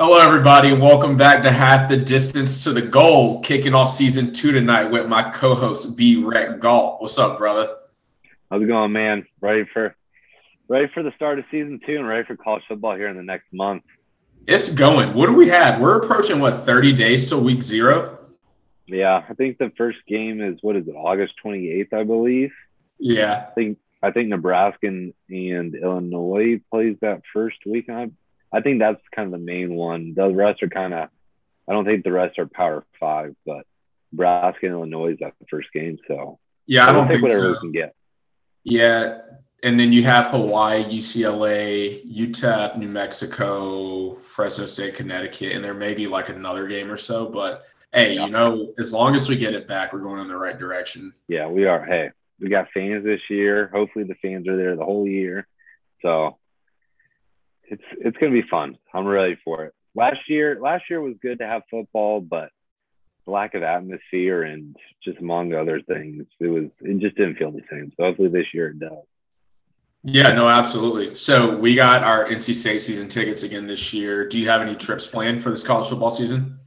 Hello, everybody. and Welcome back to Half the Distance to the Goal, kicking off season two tonight with my co-host B Rec Galt. What's up, brother? How's it going, man? Ready for ready for the start of season two and ready for college football here in the next month. It's going. What do we have? We're approaching what 30 days till week zero. Yeah, I think the first game is what is it, August 28th, I believe. Yeah, I think I think Nebraska and, and Illinois plays that first week. I I think that's kind of the main one. The rest are kind of, I don't think the rest are Power Five, but Nebraska and Illinois is that the first game. So yeah, I, don't take think whatever so. we can get. Yeah, and then you have Hawaii, UCLA, UTEP, New Mexico, Fresno State, Connecticut, and there may be like another game or so. But hey, Yeah. you know, as long as we get it back, we're going in the right direction. Yeah, we are. Hey, we got fans this year. Hopefully, the fans are there the whole year. So it's it's gonna be fun. I'm ready for it. Last year, last year was good to have football, but the lack of atmosphere and just among other things, it was it just didn't feel the same. So hopefully this year it does. Yeah, no, absolutely. So we got our NC State season tickets again this year. Do you have any trips planned for this college football season?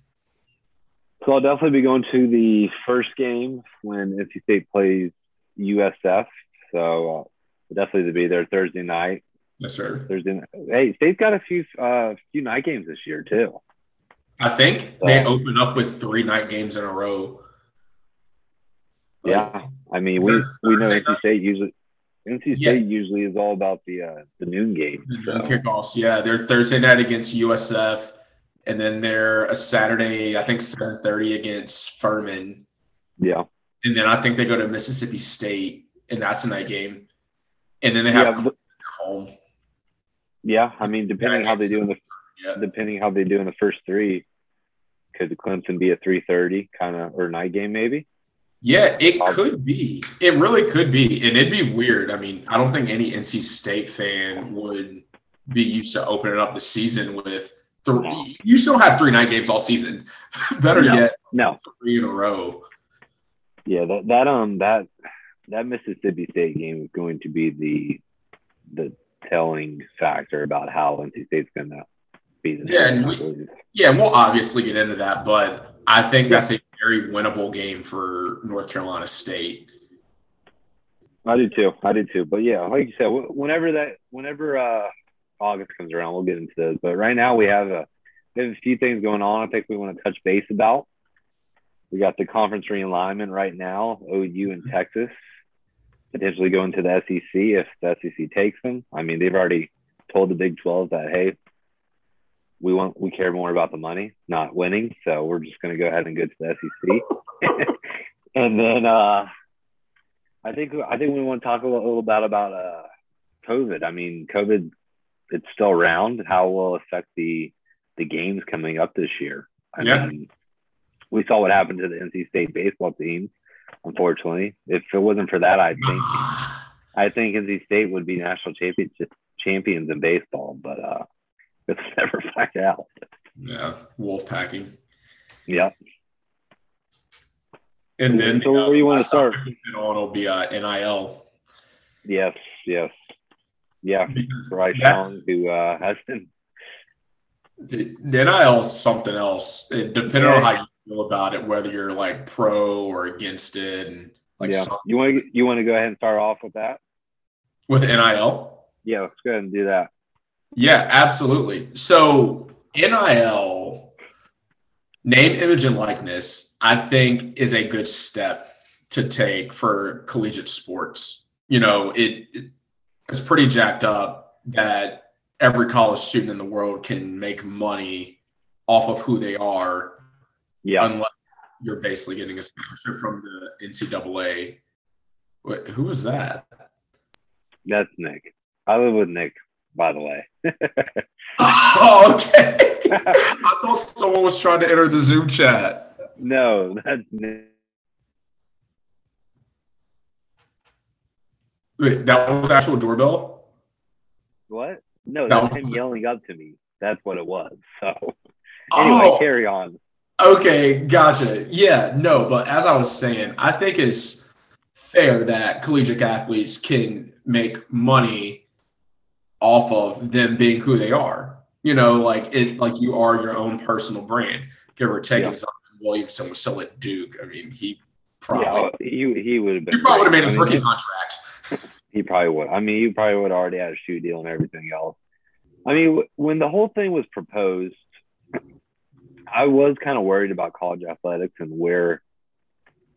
So I'll definitely be going to the first game when NC State plays USF. So uh, definitely to be there Thursday night. Yes, sir. Thursday. Night. Hey, State's got a few uh, few night games this year too. I think they open up with three night games in a row. Yeah, I mean we we know NC State usually NC State Yeah. usually is all about the uh, the noon game. The So kickoffs, yeah, they're Thursday night against USF, and then they're a Saturday, I think seven thirty against Furman, yeah, and then I think they go to Mississippi State, and that's a night game, and then they have yeah, Clemson but- at home. Yeah. I mean, depending how they do in the Yeah, depending how they do in the first three, could Clemson be a three thirty kind of or night game maybe? yeah, it could be. It really could be, and it'd be weird. I mean, I don't think any NC State fan would be used to opening up the season with. Three, you still have three night games all season. Better No. yet, No, three in a row. yeah, that that um that that Mississippi State game is going to be the the telling factor about how NC State's gonna be. The Yeah, and we- Yeah, we'll obviously get into that, but I think that's a very winnable game for North Carolina State. I do too. I do too. But yeah, like you said, whenever that, whenever uh, August comes around, we'll get into those. But right now, we have a we have a few things going on. I think we want to touch base about. We got the conference realignment right now. OU and Texas potentially going to the SEC if the SEC takes them. I mean, they've already told the Big Twelve that hey, we want we care more about the money, not winning. So we're just going to go ahead and go to the SEC. and then uh, I think I think we want to talk a little, little about about uh, COVID. I mean, COVID it's still around. How will it affect the the games coming up this year? I Yeah. mean, we saw what happened to the NC State baseball team. Unfortunately, if it wasn't for that, I think I think NC State would be national championship champions in baseball. But uh, let's never find out. Yeah, wolf packing. Yeah. And then So where you wanna start? we'll on will be uh, NIL. Yes. Yes. Yeah. Because Bryce that- Young, who uh, has been the the NIL is something else. It, depending on how you feel about it, whether you're like pro or against it, and like yeah. some- You want to you want to go ahead and start off with that? with NIL. Yeah, let's go ahead and do that. Yeah, absolutely. So NIL, name, image, and likeness, I think is a good step to take for collegiate sports. You know, it, it- it's pretty jacked up that every college student in the world can make money off of who they are, Yeah. unless you're basically getting a scholarship from the NCAA. Wait, who was that? That's Nick. I live with Nick, by the way. Oh, okay. I thought someone was trying to enter the Zoom chat. no, that's Nick. Wait, that was the actual doorbell? What? No, That that's was- him yelling up to me. That's what it was. So oh. anyway, Oh, carry on. Okay, gotcha. Yeah, no, but as I was saying, I think it's fair that collegiate athletes can make money off of them being who they are. You know, like it, like you are your own personal brand. Give or take, Yeah. Zion Williamson was still at Duke. I mean, he probably Yeah, he he would have been. he probably would have made his I mean, rookie contract. He probably would. I mean, he probably would already had a shoe deal and everything else. I mean, when the whole thing was proposed, I was kind of worried about college athletics and where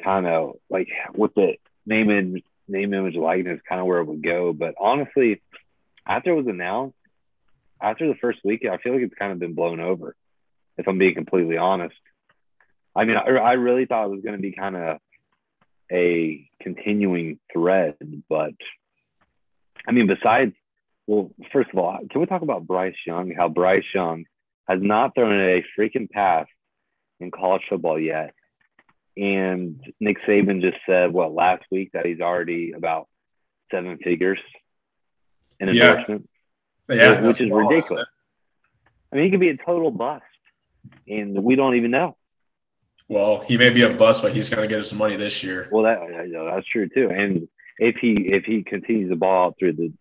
kind of like with the name and name image likeness kind of where it would go. But honestly, after it was announced, after the first week, I feel like it's kind of been blown over. If I'm being completely honest, I mean, I, I really thought it was going to be kind of a continuing thread, but I mean, besides, well, first of all, can we talk about Bryce Young? How Bryce Young has not thrown a freaking pass in college football yet. And Nick Saban just said, what, last week that he's already about seven figures in Yeah. endorsement. Yeah, which is ridiculous. I mean, he could be a total bust, and we don't even know. Well, he may be a bust, but he's going to get us some money this year. Well, that that's true too. And if he if he continues to ball out through the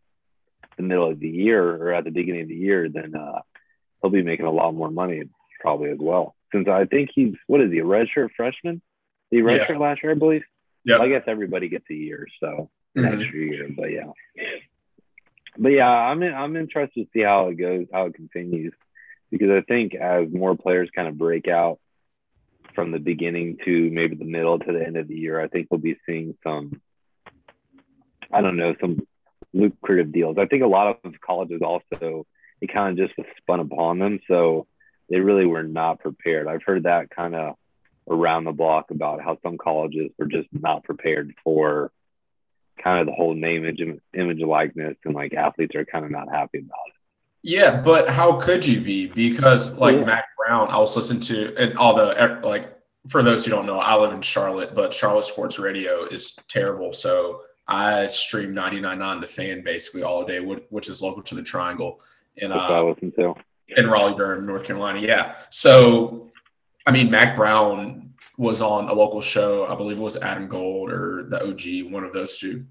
the middle of the year or at the beginning of the year, then uh, he'll be making a lot more money probably as well. Since I think he's what is he a redshirt freshman? The Yeah. redshirt last year, I believe. Yeah. I guess everybody gets a year, so an Mhm. extra year. But yeah, but yeah, I'm in, I'm interested to see how it goes, how it continues, because I think as more players kind of break out from the beginning to maybe the middle to the end of the year, I think we'll be seeing some, I don't know, some lucrative deals. I think a lot of colleges also it kind of just was spun upon them, so they really were not prepared. I've heard that kind of around the block about how some colleges were just not prepared for kind of the whole name image, image likeness and like athletes are kind of not happy about it. Yeah, but how could you be? Because like Yeah. Mack Brown, I was listening to and all the er, like for those who don't know, I live in Charlotte, but Charlotte sports radio is terrible. So I stream 99.9 the fan basically all day, which is local to the Triangle in uh, in Raleigh, Durham, North Carolina. Yeah. So I mean, Mack Brown was on a local show. I believe it was Adam Gold or the OG, one of those two.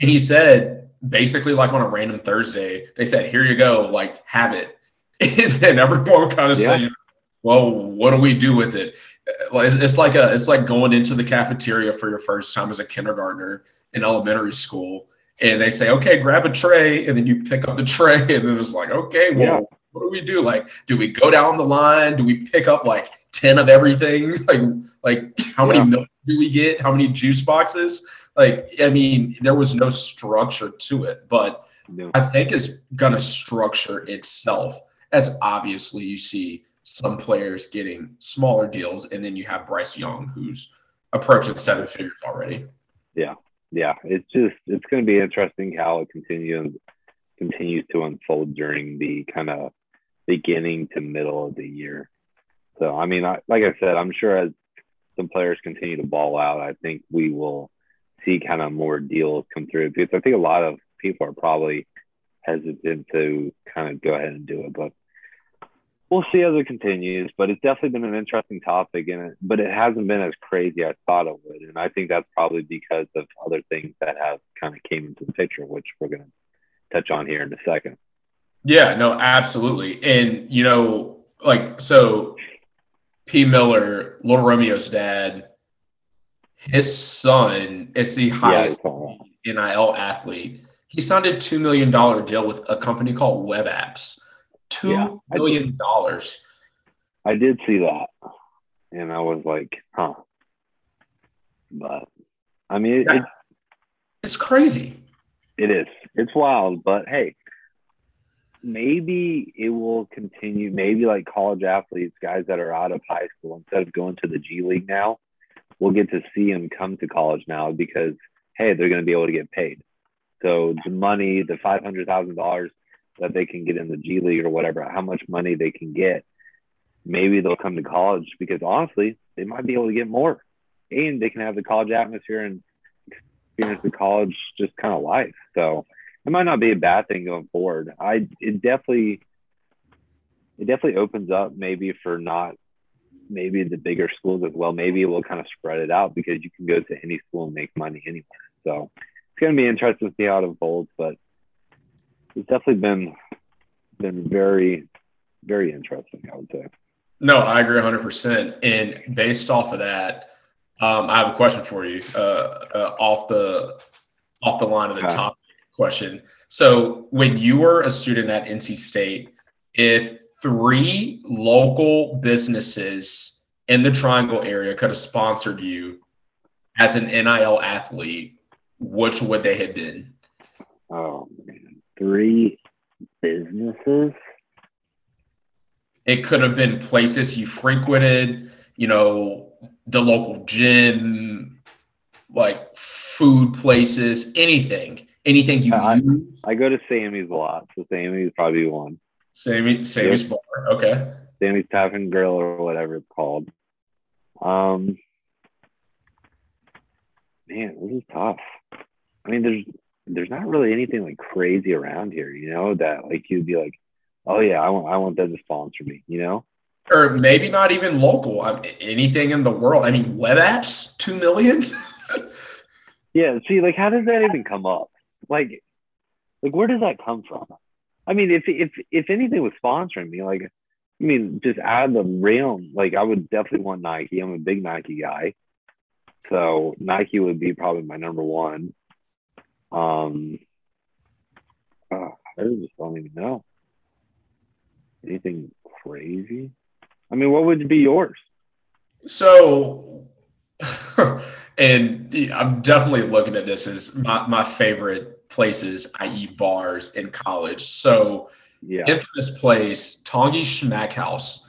And he said, basically, like on a random Thursday, they said, "Here you go, like have it." And then everyone kind of Yeah. said, "Well, what do we do with it?" It's like a, it's like going into the cafeteria for your first time as a kindergartner in elementary school, and they say, "Okay, grab a tray," and then you pick up the tray, and then it's like, "Okay, well." Yeah. What do we do? Like, do we go down the line? Do we pick up like ten of everything? Like, like how many milk do we get? How many juice boxes? Like, I mean, there was no structure to it, but No. I think it's gonna structure itself as obviously you see some players getting smaller deals, and then you have Bryce Young who's approaching seven figures already. yeah, it's just it's going to be interesting how it continues continues to unfold during the kind of beginning to middle of the year. So I mean, I, like I said, I'm sure as some players continue to ball out, I think we will see kind of more deals come through because I think a lot of people are probably hesitant to kind of go ahead and do it, but we'll see as it continues. But it's definitely been an interesting topic, and it, but it hasn't been as crazy as I thought it would, and I think that's probably because of other things that have kind of came into the picture, which we're going to touch on here in a second. Yeah, no, absolutely. And you know, like so P. Miller, Little Romeo's dad, his son is the highest all- NIL athlete. He signed a two million dollar deal with a company called Web Apps. Two Yeah, million dollars. I did see that, and I was like, huh. But I mean, it, Yeah. It's crazy. It is. It's wild, but hey, maybe it will continue. Maybe like college athletes, guys that are out of high school, instead of going to the G League now, we'll get to see them come to college now because hey, they're going to be able to get paid. So the money, the five hundred thousand dollars that they can get in the G League or whatever, how much money they can get, maybe they'll come to college because honestly, they might be able to get more, and they can have the college atmosphere and experience the college just kind of life. So it might not be a bad thing going forward. I it definitely it definitely opens up maybe for not maybe the bigger schools as well. Maybe it will kind of spread it out because you can go to any school and make money anywhere. So it's going to be interesting to see how it unfolds, but it's definitely been been very, very interesting. I would say. No, I agree 100%. And based off of that, um, I have a question for you uh, uh, off the off the line of the okay. topic question. So, when you were a student at NC State, if three local businesses in the Triangle area could have sponsored you as an NIL athlete, which would they have been? Oh three businesses. It could have been places you frequented, you know, the local gym, like food places, anything, anything you. I, I go to Sammy's a lot, so Sammy's probably one. Sammy, Sammy's bar, okay. Sammy's Tavern Grill or whatever it's called. Um, man, this is tough. I mean, there's there's not really anything like crazy around here, you know, that like you'd be like, oh yeah, I want I want them to sponsor me, you know. Or maybe not even local. I mean, anything in the world. I mean, web apps, two million. yeah. See, like, how does that even come up? Like, like where does that come from? I mean, if if if anything was sponsoring me, like, I mean, just out of the realm, like, I would definitely want Nike. I'm a big Nike guy, so Nike would be probably my number one. Um, oh, I just don't even know anything crazy. I mean, what would be yours? So, and I'm definitely looking at this as my, my favorite places, i.e., bars in college. So, yeah. infamous place, Tongi Schmack House.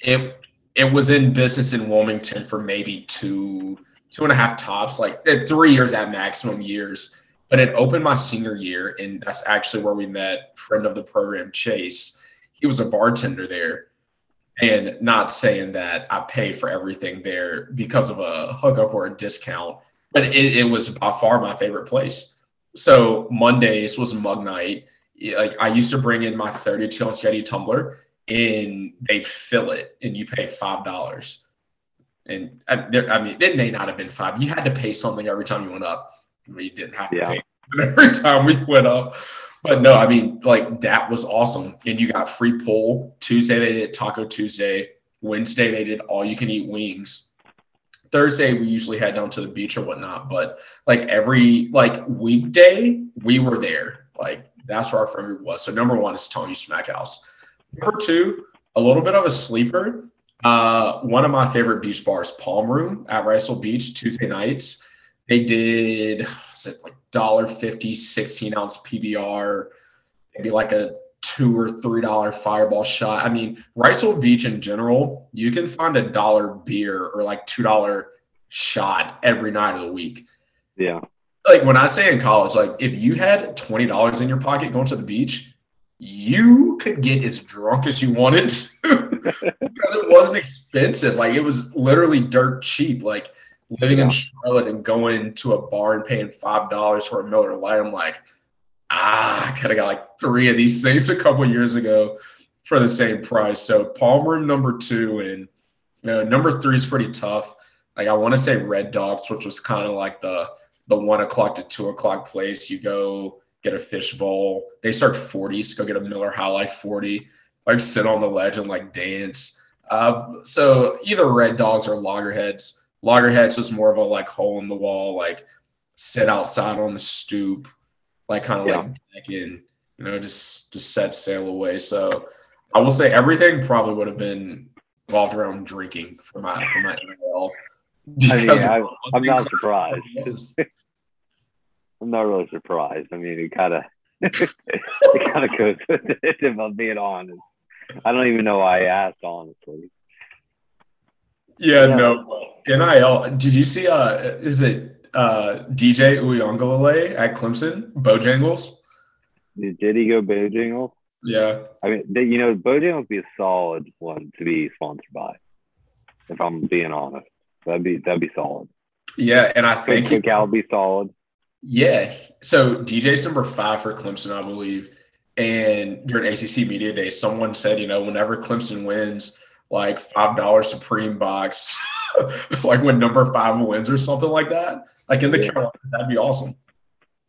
It it was in business in Wilmington for maybe two two and a half tops, like eh, three years at maximum years. But it opened my senior year, and that's actually where we met friend of the program, Chase. He was a bartender there and not saying that I pay for everything there because of a hookup or a discount, but it, it was by far my favorite place. So Mondays was mug night. Like I used to bring in my 32 ounce Yeti tumbler and they'd fill it and you pay five dollars. And I, there, I, mean, it may not have been five. You had to pay something every time you went up. You didn't have to yeah. pay every time we went up. But no, I mean, like that was awesome. And you got free pull. Tuesday they did Taco Tuesday. Wednesday they did all you can eat wings. Thursday we usually head down to the beach or whatnot. But like every like weekday we were there. Like that's where our friend group was. So number one is Tony Smackhouse. Number two, a little bit of a sleeper. Uh, one of my favorite beach bars, Palm Room at Wrightsville Beach, Tuesday nights. They did it like dollar fifty, 16 ounce PBR, maybe like a two or three dollar fireball shot. I mean, Wrightsville Beach in general, you can find a dollar beer or like two dollar shot every night of the week. Yeah. Like when I say in college, like if you had twenty dollars in your pocket going to the beach, you could get as drunk as you wanted because it wasn't expensive. Like it was literally dirt cheap. Like living yeah. in Charlotte and going to a bar and paying five dollars for a Miller Lite, I'm like, ah, I could have got like three of these things a couple years ago for the same price. So Palm Room number two and uh, number three is pretty tough. Like I want to say Red Dogs, which was kind of like the the one o'clock to two o'clock place. You go get a fish bowl. They start 40s. Go get a Miller High Life 40. Like sit on the ledge and like dance. Uh, so either Red Dogs or Loggerheads Loggerheads was more of a like hole in the wall, like sit outside on the stoop, like kind of yeah. like deck in, you know, just just set sail away. So I will say everything probably would have been involved around drinking for my for my. I mean, I, I'm not surprised. I'm not really surprised. I mean, it kind of it kind of goes with it. If I'm being honest, I don't even know why I asked. Honestly, yeah, yeah. no. NIL. Did you see? Uh, is it uh DJ Uiagalelei at Clemson? Bojangles. Did he go Bojangles? Yeah. I mean, they, you know, Bojangles would be a solid one to be sponsored by. If I'm being honest, that'd be that'd be solid. Yeah, and I think Cookout would be solid. Yeah. So DJ's number five for Clemson, I believe. And during ACC Media Day, someone said, you know, whenever Clemson wins, like five dollar Supreme box, like when number five wins or something like that. Like in the yeah. Carolinas, that'd be awesome.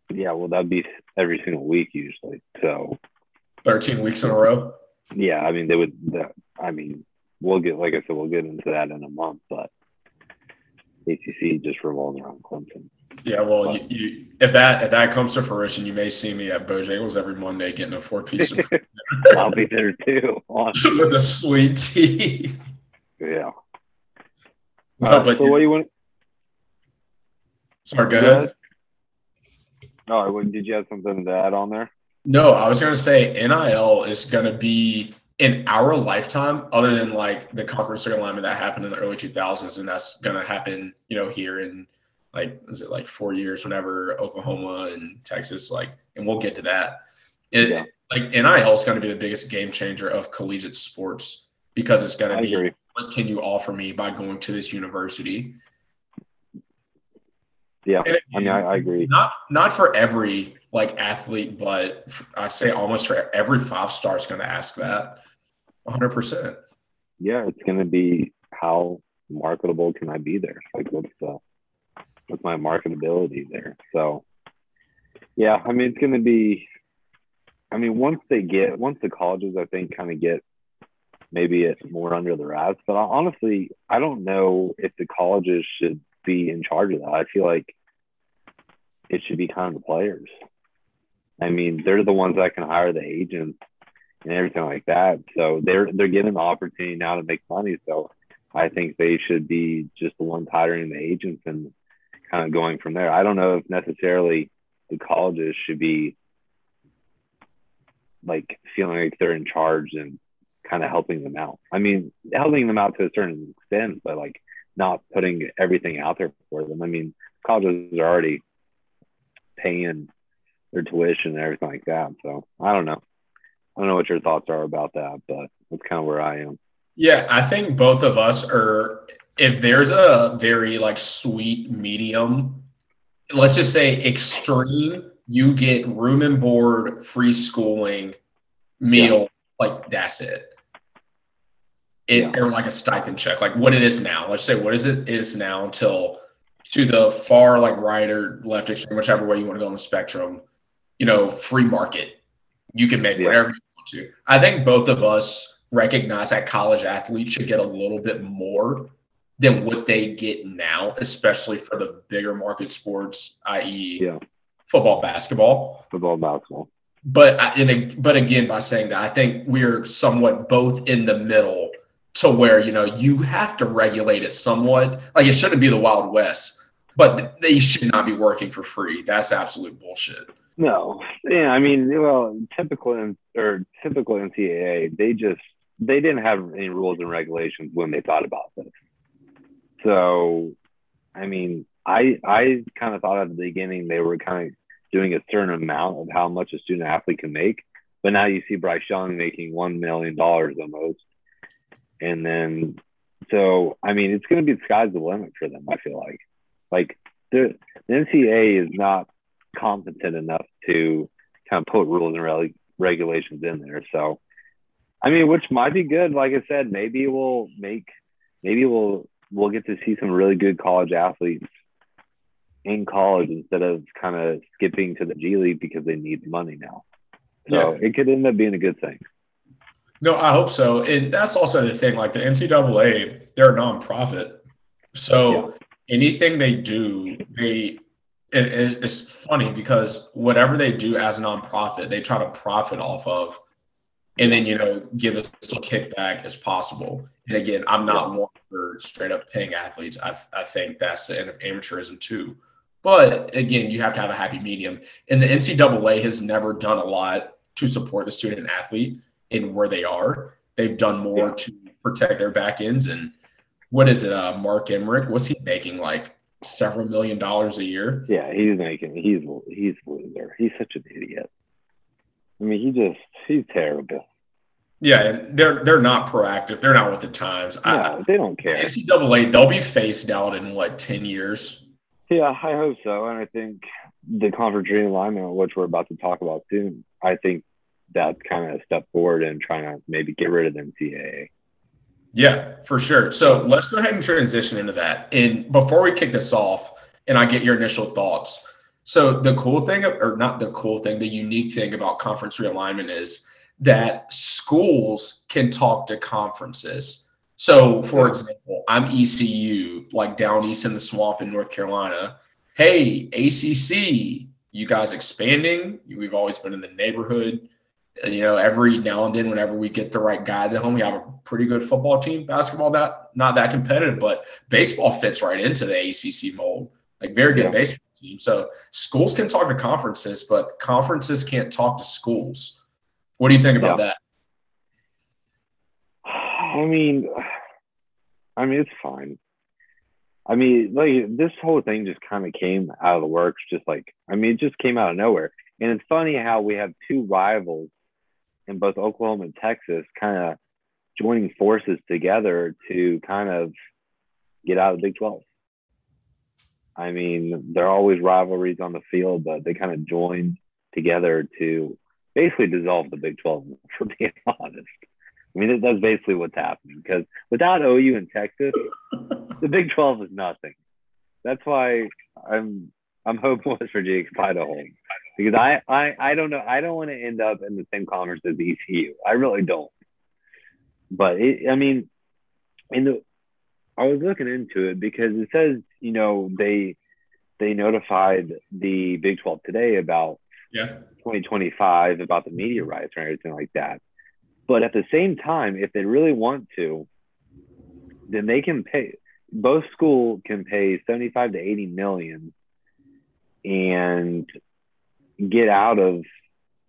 Yeah, well, that'd be every single week usually. So 13 weeks in a row. Yeah, I mean they would. I mean, we'll get like I said, we'll get into that in a month, but ACC just revolves around Clemson. Yeah, well, you, you, if that if that comes to fruition, you may see me at Bojangles every Monday getting a four piece. of I'll be there too with a sweet tea. Yeah. Uh, but so what you want? Sorry, go ahead. No, oh, did you have something to add on there? No, I was going to say NIL is going to be in our lifetime, other than like the conference alignment that happened in the early 2000s, and that's going to happen, you know, here in like is it like four years whenever Oklahoma and Texas like, and we'll get to that. It, yeah. Like NIL is going to be the biggest game changer of collegiate sports because it's going to be agree. what can you offer me by going to this university? Yeah, I mean, I, I, agree. Not not for every like athlete, but I say almost for every five star is going to ask that. 100. percent Yeah, it's going to be how marketable can I be there? Like, what's the with my marketability there. So, yeah, I mean, it's to be, I mean, once they get, once the colleges, I think, kind of get maybe it's more under the wraps. But honestly, I don't know if the colleges should be in charge of that. I feel like it should be kind of the players. I mean, they're the ones that can hire the agents and everything like that. So they're they're getting the opportunity now to make money. So I think they should be just the ones hiring the agents and kind of going from there. I don't know if necessarily the colleges should be like feeling like they're in charge and kind of helping them out. I mean, helping them out to a certain extent, but like not putting everything out there for them. I mean, colleges are already paying their tuition and everything like that. So I don't know. I don't know what your thoughts are about that, but that's kind of where I am. Yeah, I think both of us are if there's a very like sweet medium, let's just say extreme, you get room and board, free schooling, meal, yeah. like that's it. It yeah. or like a stipend check, like what it is now. Let's say what is it is now until to the far like right or left extreme, whichever way you want to go on the spectrum, you know, free market. You can make yeah. whatever you want to. I think both of us recognize that college athletes should get a little bit more than what they get now, especially for the bigger market sports, i.e., yeah. football, basketball, football, basketball. But uh, and but again, by saying that, I think we're somewhat both in the middle to where you know you have to regulate it somewhat. Like it shouldn't be the Wild West, but they should not be working for free. That's absolute bullshit. No, yeah, I mean, well, typical or typical NCAA, they just they didn't have any rules and regulations when they thought about this. So, I mean, I I kind of thought at the beginning they were kind of doing a certain amount of how much a student athlete can make, but now you see Bryce Young making one million dollars almost, and then so I mean it's going to be the sky's the limit for them. I feel like, like the, NCAA is not competent enough to kind of put rules and reg- regulations in there. So, I mean, which might be good. Like I said, maybe we'll make maybe we'll we'll get to see some really good college athletes in college instead of kind of skipping to the G League because they need money now. So yeah. it could end up being a good thing. No, I hope so. And that's also the thing. Like the NCAA, they're a nonprofit. So yeah. anything they do, they it is it's funny because whatever they do as a nonprofit, they try to profit off of and then you know give as little kickback as possible. And again, I'm not one for straight up paying athletes. I, I think that's the end of amateurism too. But again, you have to have a happy medium. And the NCAA has never done a lot to support the student athlete in where they are. They've done more yeah. to protect their back ends. And what is it? Uh, Mark Emmert? What's he making? Like several million dollars a year? Yeah, he's making. He's he's loser. He's such an idiot. I mean, he just he's terrible. Yeah, and they're they're not proactive. They're not with the times. No, I, they don't care. NCAA, they'll be phased out in what ten years. Yeah, I hope so. And I think the conference realignment, which we're about to talk about soon, I think that's kind of a step forward in trying to maybe get rid of the NCAA. Yeah, for sure. So let's go ahead and transition into that. And before we kick this off, and I get your initial thoughts. So the cool thing, or not the cool thing, the unique thing about conference realignment is that schools can talk to conferences. So, for example, I'm ECU, like down east in the swamp in North Carolina. Hey, ACC, you guys expanding? We've always been in the neighborhood. You know, every now and then, whenever we get the right guy at home, we have a pretty good football team. Basketball, that not that competitive, but baseball fits right into the ACC mold. Like very good yeah. baseball team. So schools can talk to conferences, but conferences can't talk to schools. What do you think about yeah. that? I mean, I mean, it's fine. I mean, like this whole thing just kind of came out of the works, just like I mean, it just came out of nowhere. And it's funny how we have two rivals in both Oklahoma and Texas, kind of joining forces together to kind of get out of the Big Twelve. I mean, there are always rivalries on the field, but they kind of joined together to basically dissolve the Big 12, for being honest. I mean, that's basically what's happening because without OU and Texas, the Big 12 is nothing. That's why I'm I'm hoping West Virginia can find a home because I, I I don't know I don't want to end up in the same conference as ECU. I really don't. But it, I mean, in the I was looking into it because it says you know they they notified the Big 12 today about yeah 2025 about the media rights or anything like that. But at the same time, if they really want to, then they can pay. Both school can pay 75 to 80 million and get out of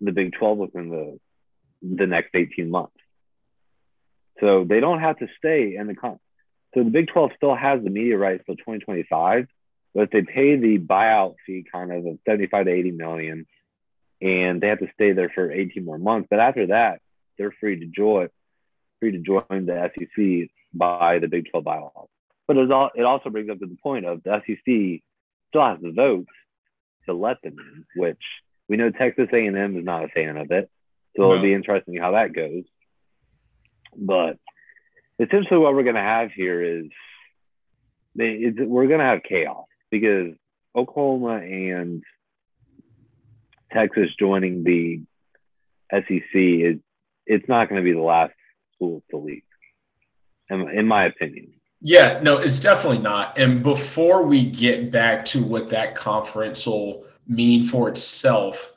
the Big 12 within the the next 18 months. So they don't have to stay in the con. So the Big 12 still has the media rights till 2025, but if they pay the buyout fee kind of of 75 to 80 million, and they have to stay there for 18 more months. But after that, they're free to join, free to join the SEC by the Big 12 bylaws. But it, all, it also brings up to the point of the SEC still has the votes to let them in, which we know Texas A&M is not a fan of it. So no. it'll be interesting how that goes. But essentially, what we're going to have here is they, we're going to have chaos because Oklahoma and Texas joining the SEC is it's not going to be the last school to leave, in, in my opinion. Yeah, no, it's definitely not. And before we get back to what that conference will mean for itself,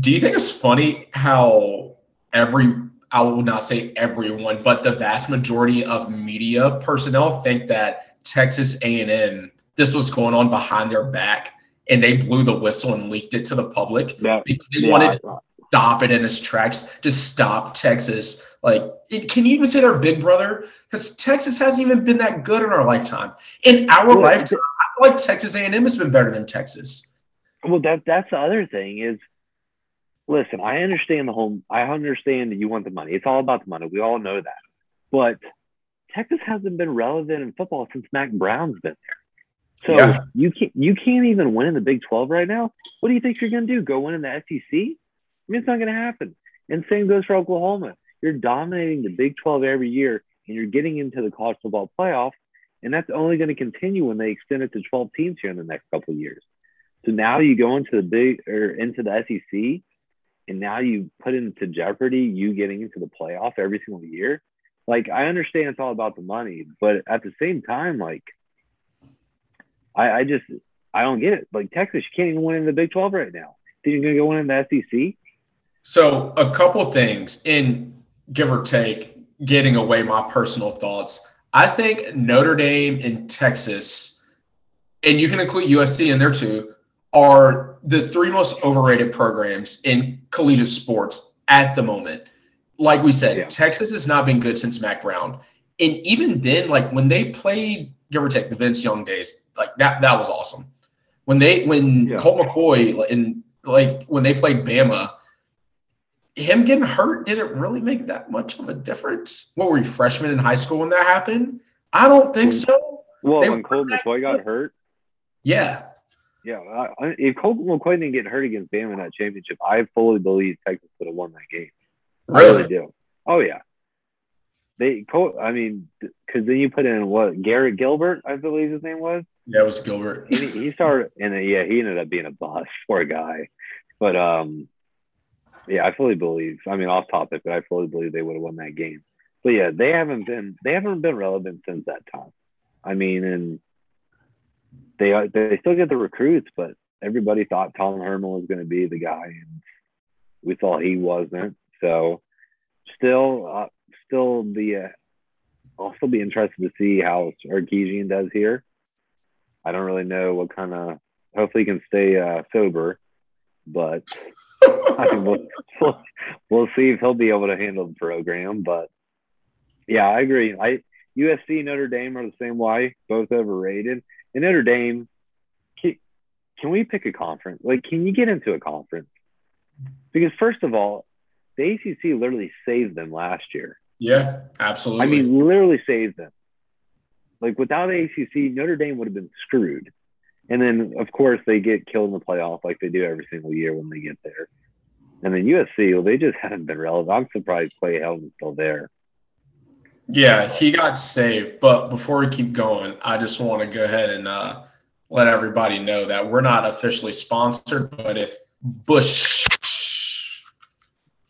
do you think it's funny how every I will not say everyone, but the vast majority of media personnel think that Texas A&M this was going on behind their back and they blew the whistle and leaked it to the public yeah. because they yeah, wanted to stop it in its tracks to stop Texas. Like, it, can you even say they're big brother? Because Texas hasn't even been that good in our lifetime. In our lifetime, I feel like Texas A&M has been better than Texas. Well, that that's the other thing is, listen, I understand the whole. I understand that you want the money. It's all about the money. We all know that, but Texas hasn't been relevant in football since Mack Brown's been there. So yeah. you can't you can't even win in the Big 12 right now. What do you think you're going to do? Go win in the SEC? I mean, it's not going to happen. And same goes for Oklahoma. You're dominating the Big 12 every year, and you're getting into the college football playoff, and that's only going to continue when they extend it to 12 teams here in the next couple of years. So now you go into the big or into the SEC, and now you put into jeopardy you getting into the playoff every single year. Like I understand it's all about the money, but at the same time, like I, I just I don't get it. Like Texas, you can't even win in the Big 12 right now. Think you're gonna go win in the SEC? So a couple things in give or take, getting away my personal thoughts. I think Notre Dame and Texas, and you can include USC in there too, are the three most overrated programs in collegiate sports at the moment. Like we said, yeah. Texas has not been good since Mack Brown. And even then, like when they played give or take the Vince Young days, like that that was awesome. When they when yeah. Colt McCoy and like when they played Bama, him getting hurt didn't really make that much of a difference. What were you freshman in high school when that happened? I don't think so. Well, they when Colt McCoy got hurt, yeah, yeah. I, if Colt McCoy didn't get hurt against Bama in that championship, I fully believe Texas would have won that game. Really? I really do. Oh yeah. They, I mean, because then you put in what Garrett Gilbert, I believe his name was. Yeah, it was Gilbert. he, he started, and yeah, he ended up being a boss, poor guy. But um, Yeah, I fully believe. I mean, off topic, but I fully believe they would have won that game. But yeah, they haven't been they haven't been relevant since that time. I mean, and they are, they still get the recruits, but everybody thought Tom Herman was going to be the guy, and we thought he wasn't. So, still, uh, still the uh, I'll still be interested to see how Sarkisian does here. I don't really know what kind of. Hopefully, he can stay uh, sober, but I mean, we'll, we'll, we'll see if he'll be able to handle the program. But yeah, I agree. I USC and Notre Dame are the same way, both overrated. And Notre Dame, can, can we pick a conference? Like, can you get into a conference? Because first of all, the ACC literally saved them last year. Yeah, absolutely. I mean, literally saved them. Like without the ACC, Notre Dame would have been screwed. And then, of course, they get killed in the playoff like they do every single year when they get there. And then USC, well, they just haven't been relevant. I'm surprised Clay Helton's still there. Yeah, he got saved. But before we keep going, I just want to go ahead and uh, let everybody know that we're not officially sponsored, but if Busch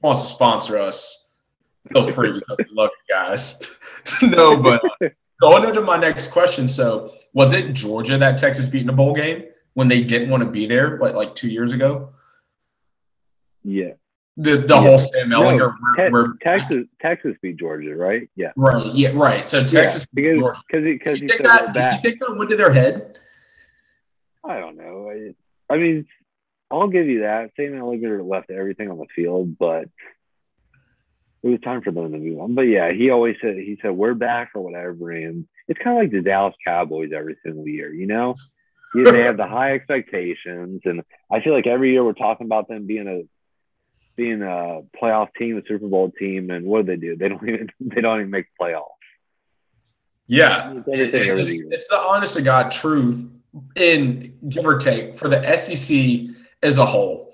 wants to sponsor us, feel free because we love you guys. no, but uh, going into my next question. So, was it Georgia that Texas beat in a bowl game when they didn't want to be there, like, like two years ago? Yeah. The the yeah. whole Sam Ehlinger. No, te- Texas Texas beat Georgia, right? Yeah. Right. Yeah. Right. So Texas yeah, because because he, cause you think that, that. you think that went to their head? I don't know. I, I mean, I'll give you that. Sam Ehlinger left everything on the field, but it was time for them to move on. But yeah, he always said he said we're back or whatever, and it's kind of like the Dallas Cowboys every single year. You know, they have the high expectations, and I feel like every year we're talking about them being a being a playoff team, a Super Bowl team, and what do they do? They don't even they don't even make playoffs. Yeah, it's, it's, it's the honest to God truth. In give or take for the SEC as a whole,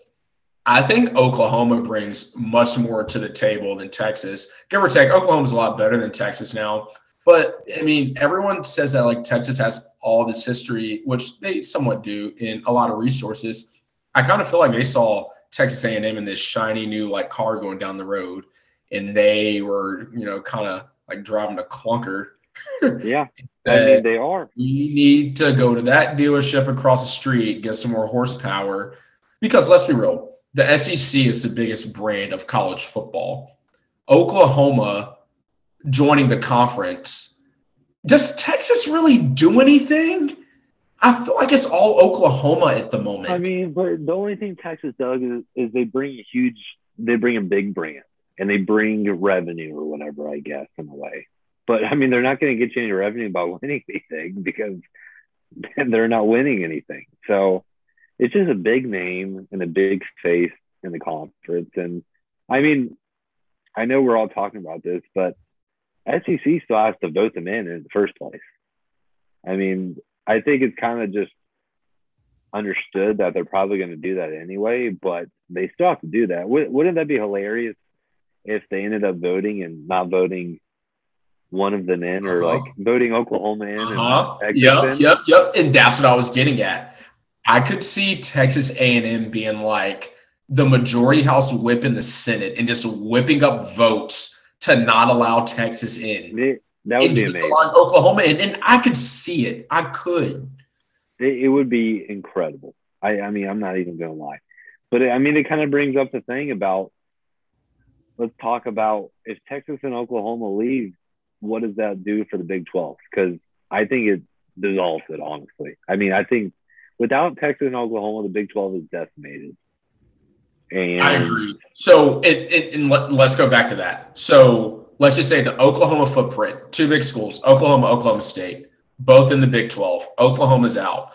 I think Oklahoma brings much more to the table than Texas. Give or take, Oklahoma's a lot better than Texas now. But I mean, everyone says that like Texas has all this history, which they somewhat do, in a lot of resources. I kind of feel like they saw Texas A&M in this shiny new like car going down the road, and they were you know kind of like driving a clunker. yeah, I mean they are. You need to go to that dealership across the street, get some more horsepower, because let's be real, the SEC is the biggest brand of college football. Oklahoma joining the conference. Does Texas really do anything? I feel like it's all Oklahoma at the moment. I mean, but the only thing Texas does is, is they bring a huge, they bring a big brand and they bring revenue or whatever, I guess, in a way. But I mean, they're not going to get you any revenue by winning anything because they're not winning anything. So it's just a big name and a big face in the conference. And I mean, I know we're all talking about this, but SEC still has to vote them in in the first place. I mean, I think it's kind of just understood that they're probably going to do that anyway, but they still have to do that. Wouldn't that be hilarious if they ended up voting and not voting one of them in, or uh-huh. like voting Oklahoma in? Uh-huh. And yep, yep, yep. And that's what I was getting at. I could see Texas A&M being like the majority house whip in the Senate and just whipping up votes to not allow Texas in. That would be amazing. Oklahoma, and, and I could see it. I could. It, it would be incredible. I, I mean, I'm not even going to lie, but I mean, it kind of brings up the thing about. Let's talk about if Texas and Oklahoma leave, what does that do for the Big 12? Because I think it dissolves it. Honestly, I mean, I think without Texas and Oklahoma, the Big 12 is decimated. And I agree. So, it, it, and let, let's go back to that. So, let's just say the Oklahoma footprint, two big schools, Oklahoma, Oklahoma State, both in the Big 12. Oklahoma's out.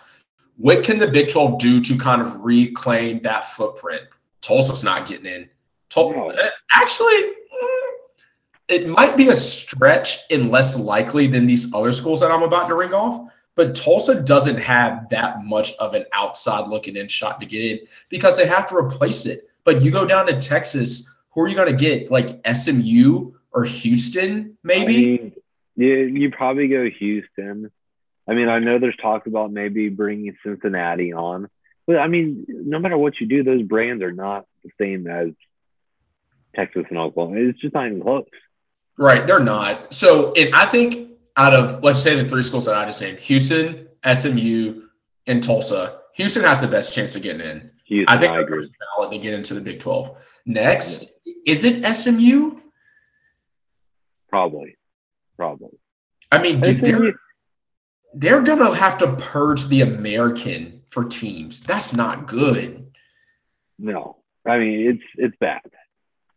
What can the Big 12 do to kind of reclaim that footprint? Tulsa's not getting in. Tul- actually, mm, it might be a stretch and less likely than these other schools that I'm about to ring off. But Tulsa doesn't have that much of an outside looking in shot to get in because they have to replace it. But you go down to Texas, who are you going to get? Like SMU or Houston, maybe? I mean, yeah, you probably go Houston. I mean, I know there's talk about maybe bringing Cincinnati on, but I mean, no matter what you do, those brands are not the same as Texas and Oklahoma. It's just not even close. Right, they're not. So, and I think out of let's say the three schools that I just named, Houston, SMU, and Tulsa, Houston has the best chance of getting in. Houston, I think I agree. ballot to get into the Big Twelve. Next, is it SMU? Probably, probably. I mean, dude, they're they're gonna have to purge the American for teams. That's not good. No, I mean it's it's bad.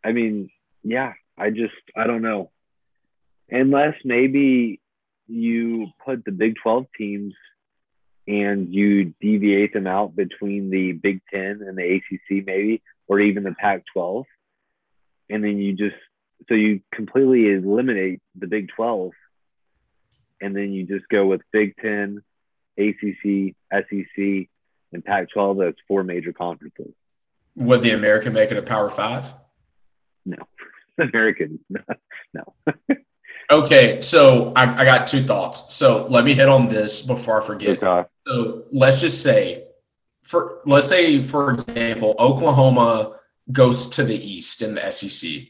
I mean, yeah, I just I don't know. Unless maybe you put the Big Twelve teams and you deviate them out between the Big Ten and the ACC, maybe, or even the Pac twelve, and then you just so you completely eliminate the Big Twelve, and then you just go with Big Ten, ACC, SEC, and Pac twelve. That's four major conferences. Would the American make it a Power Five? No, American. no. Okay, so I, I got two thoughts. So let me hit on this before I forget. Okay. So let's just say, for let's say for example, Oklahoma goes to the East in the SEC,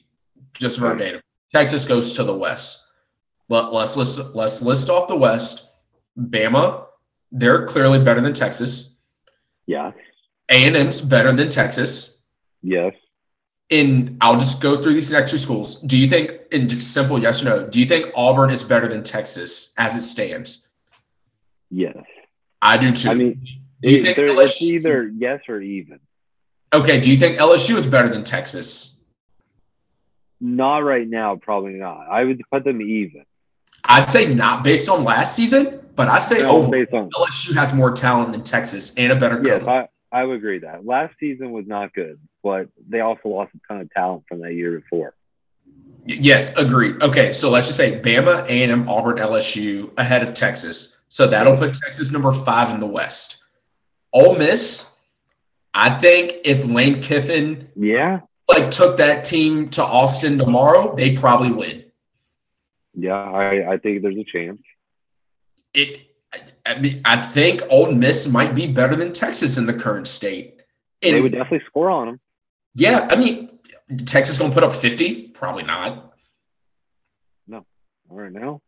just verbatim. Texas goes to the West. Let, let's list let's list off the West. Bama, they're clearly better than Texas. Yeah. A and M's better than Texas. Yes. And I'll just go through these next two schools. Do you think, in just simple yes or no, do you think Auburn is better than Texas as it stands? Yes. I do too. I mean, do you It- think there- it's LSU, either yes or even. okay? Do you think LSU is better than Texas? Not right now, probably not. I would put them even. I'd say not based on last season, but I say No, overall based on LSU has more talent than Texas and a better yes, coach. I, I would agree that last season was not good, but they also lost a ton of talent from that year before. Yes, agreed. Okay, so let's just say Bama, A and M, Auburn, LSU ahead of Texas. So that'll put Texas number five in the West. Ole Miss, I think if Lane Kiffin Yeah, like took that team to Austin tomorrow, they probably win. yeah, I, I think there's a chance. It, I- I mean, I think Ole Miss might be better than Texas in the current state. they would definitely score on them. Yeah, I mean, Texas gonna put up fifty? Probably not. All right now,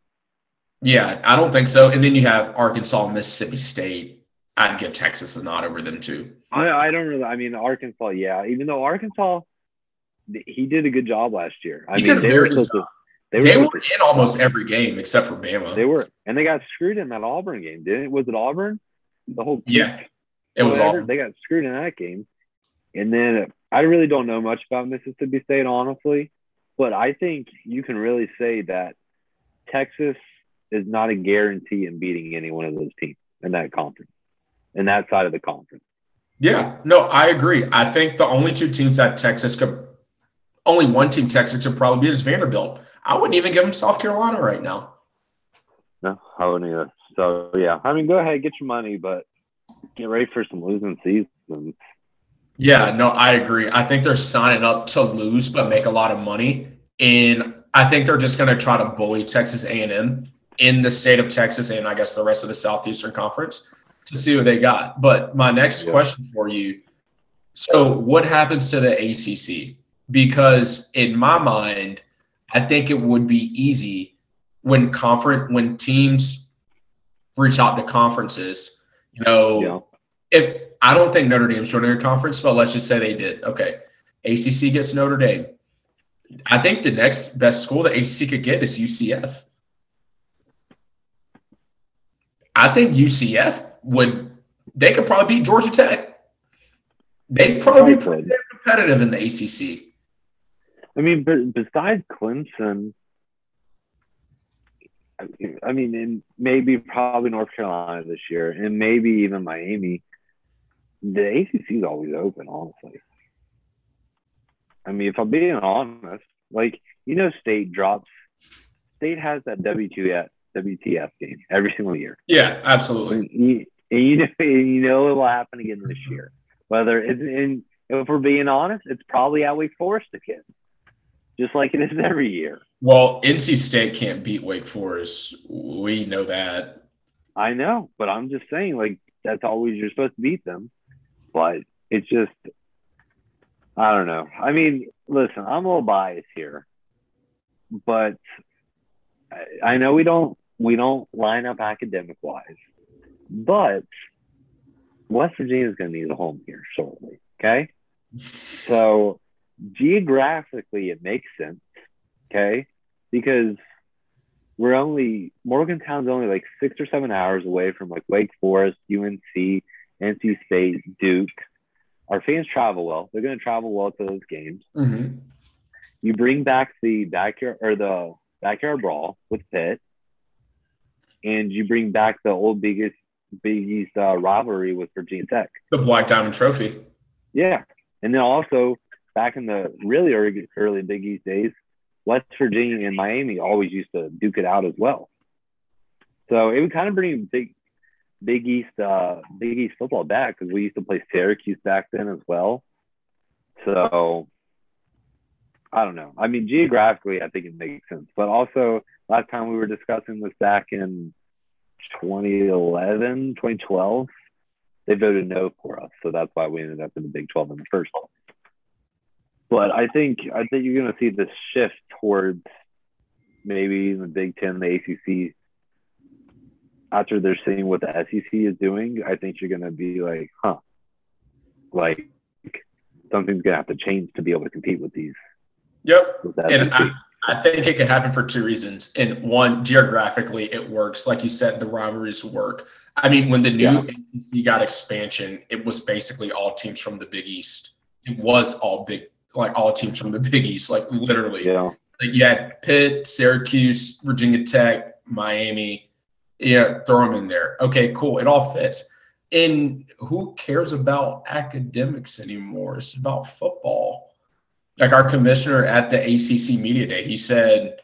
Yeah, I don't think so. And then you have Arkansas, Mississippi State. I'd give Texas a nod over them too. I, I don't really. I mean, Arkansas, yeah. Even though Arkansas, he did a good job last year. I He mean, did a they were very good supposed to. They They were, were to- in almost every game except for Bama. They were, and they got screwed in that Auburn game, didn't it? Was it Auburn? The whole Yeah, it was all. They got screwed in that game, and then I really don't know much about Mississippi State, honestly, but I think you can really say that Texas is not a guarantee in beating any one of those teams in that conference, in that side of the conference. Yeah, no, I agree. I think the only two teams that Texas could, only one team Texas could probably beat is Vanderbilt. I wouldn't even give them South Carolina right now. No, I wouldn't either. So yeah, I mean, go ahead, get your money, but get ready for some losing seasons. Yeah, no, I agree. I think they're signing up to lose but make a lot of money, and I think they're just going to try to bully Texas A&M in the state of Texas and I guess the rest of the Southeastern Conference to see what they got. But my next Yeah. question for you: So, what happens to the ACC? Because in my mind, I think it would be easy when conference when teams reach out to conferences. You know. If I don't think Notre Dame's joining a conference, but let's just say they did. Okay. ACC gets Notre Dame. I think the next best school that ACC could get is UCF. I think UCF would, they could probably beat Georgia Tech. They'd probably be pretty competitive in the ACC. I mean, but besides Clemson, I mean- I mean, and maybe probably North Carolina this year, and maybe even Miami. The ACC is always open, honestly. I mean, if I'm being honest, like you know, State drops. State has that W two yet WTF game every single year. Yeah, absolutely. And you, and you know, and you know it will happen again this year. Whether it's in, if we're being honest, it's probably at Wake Forest again, just like it is every year. Well, NC State can't beat Wake Forest. We know that. I know, but I'm just saying, like that's always you're supposed to beat them, but it's just I don't know. I mean, listen, I'm a little biased here, but I, I know we don't we don't line up academic wise, but West Virginia is going to need a home here shortly. Okay, so geographically it makes sense. Okay, because we're only Morgantown's only like six or seven hours away from like Wake Forest, UNC, NC State, Duke. Our fans travel well. They're going to travel well to those games. Mm-hmm. You bring back the backyard or the backyard brawl with Pitt, and you bring back the old biggest Big East uh, rivalry with Virginia Tech. The Black Diamond Trophy. Yeah, and then also back in the really early, early Big East days, West Virginia and Miami always used to duke it out as well. So it would kind of bring big, Big East, uh, Big East football back because we used to play Syracuse back then as well. So I don't know. I mean, geographically, I think it makes sense. But also, last time we were discussing this back in 2011, 2012, they voted no for us. So that's why we ended up in the Big 12 in the first place. But I think I think you're going to see this shift towards maybe the Big Ten, the ACC. After they're seeing what the SEC is doing, I think you're going to be like, huh, like something's going to have to change to be able to compete with these. Yep. With and I, I think it could happen for two reasons. And one, geographically, it works. Like you said, the rivalries work. I mean, when the new yeah. got expansion, it was basically all teams from the Big East. It was all big like all teams from the Big East, like literally. Yeah. Like you had Pitt, Syracuse, Virginia Tech, Miami. Yeah, throw them in there. Okay, cool. It all fits. And who cares about academics anymore? It's about football. Like our commissioner at the ACC Media Day, he said,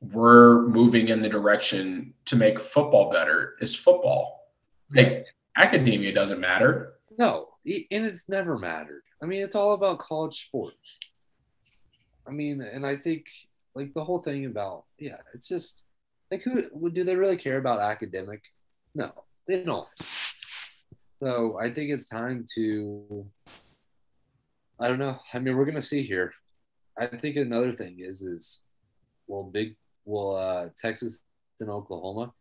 we're moving in the direction to make football better. Is football. Like academia doesn't matter. No, and it's never mattered. I mean, it's all about college sports. I mean, and I think like the whole thing about yeah, it's just like who do they really care about academic? No, they don't. So I think it's time to. I don't know. I mean, we're gonna see here. I think another thing is is will big will uh, Texas and Oklahoma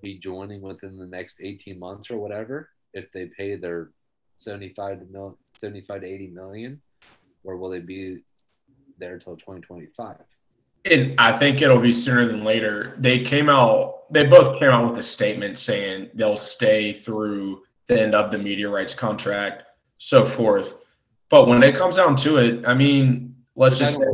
be joining within the next 18 months or whatever if they pay their 75 to mil, 75 to 80 million, or will they be there until 2025? And I think it'll be sooner than later. They came out, they both came out with a statement saying they'll stay through the end of the media rights contract, so forth. But when it comes down to it, I mean, let's just say,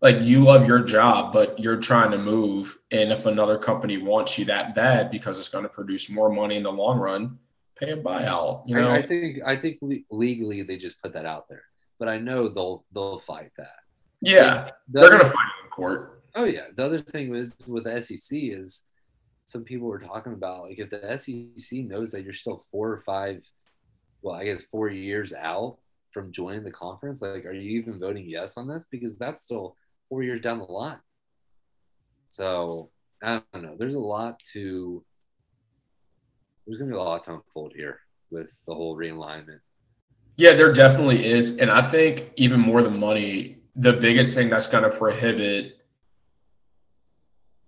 like you love your job, but you're trying to move. And if another company wants you that bad because it's going to produce more money in the long run, pay a buyout. You know, I, I think I think legally they just put that out there, but I know they'll they'll fight that. Yeah, the they're gonna find fight in court. Oh yeah. The other thing is with the SEC is some people were talking about like if the SEC knows that you're still four or five, well, I guess four years out from joining the conference, like are you even voting yes on this? Because that's still four years down the line. So I don't know. There's a lot to there's gonna be a lot to unfold here with the whole realignment. Yeah, there definitely is, and I think even more than money, the biggest thing that's going to prohibit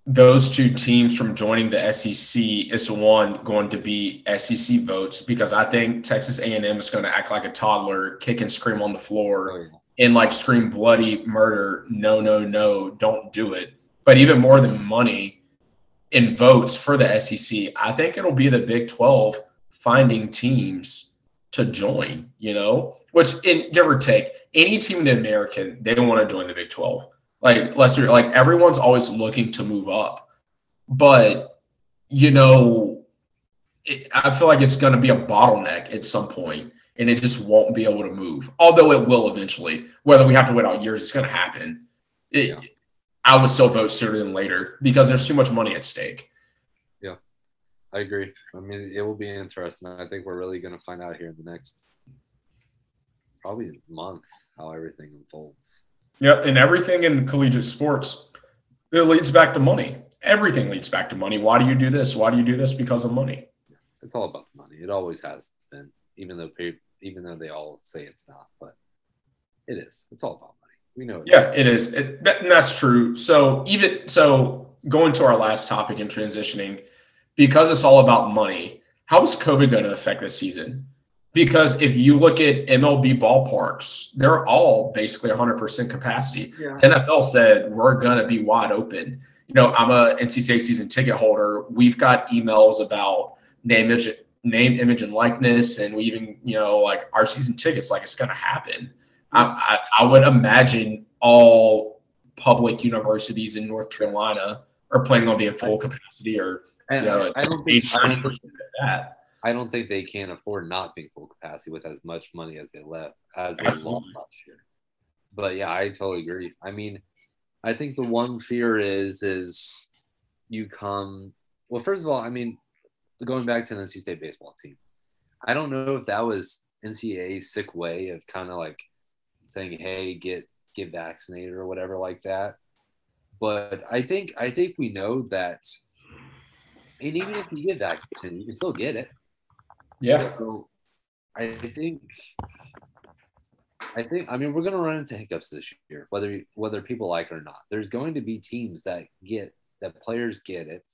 those two teams from joining the SEC is one going to be SEC votes because I think Texas A&M is going to act like a toddler, kick and scream on the floor, oh, and like scream bloody murder. No, no, no, don't do it. But even more than money, in votes for the SEC, I think it'll be the Big 12 finding teams to join, you know, which in give or take any team in the American, they don't want to join the Big 12. Like Lester, like everyone's always looking to move up. But, you know, it, I feel like it's going to be a bottleneck at some point and it just won't be able to move. Although it will eventually, whether we have to wait all years, it's going to happen. It, yeah. I would still vote sooner than later because there's too much money at stake. Yeah, I agree. I mean, it will be interesting. I think we're really going to find out here in the next probably a month how everything unfolds. Yep, and everything in collegiate sports it leads back to money. Everything leads back to money. Why do you do this? Why do you do this? Because of money. It's all about the money. It always has been, even though even though they all say it's not. But It is. It's all about money. We know. It Yeah, is. it is. It, that, and that's true. So even so, going to our last topic and transitioning, because it's all about money. How is COVID going to affect this season? Because if you look at MLB ballparks, they're all basically 100% capacity. Yeah. NFL said we're going to be wide open. You know, I'm a NC State season ticket holder. We've got emails about name, image, name, image, and likeness, and we even, you know, like our season tickets, like it's going to happen. I, I, I would imagine all public universities in North Carolina are planning on being full capacity or And you know, I don't think I don't 30% think of that. I don't think they can afford not being full capacity with as much money as they left as they lost last year. But yeah, I totally agree. I mean, I think the one fear is is you come well. First of all, I mean, going back to the NC State baseball team, I don't know if that was NCAA's sick way of kind of like saying, "Hey, get get vaccinated" or whatever like that. But I think I think we know that, and even if you get vaccinated, you can still get it. Yeah. So I think I think I mean we're gonna run into hiccups this year, whether whether people like it or not. There's going to be teams that get that players get it,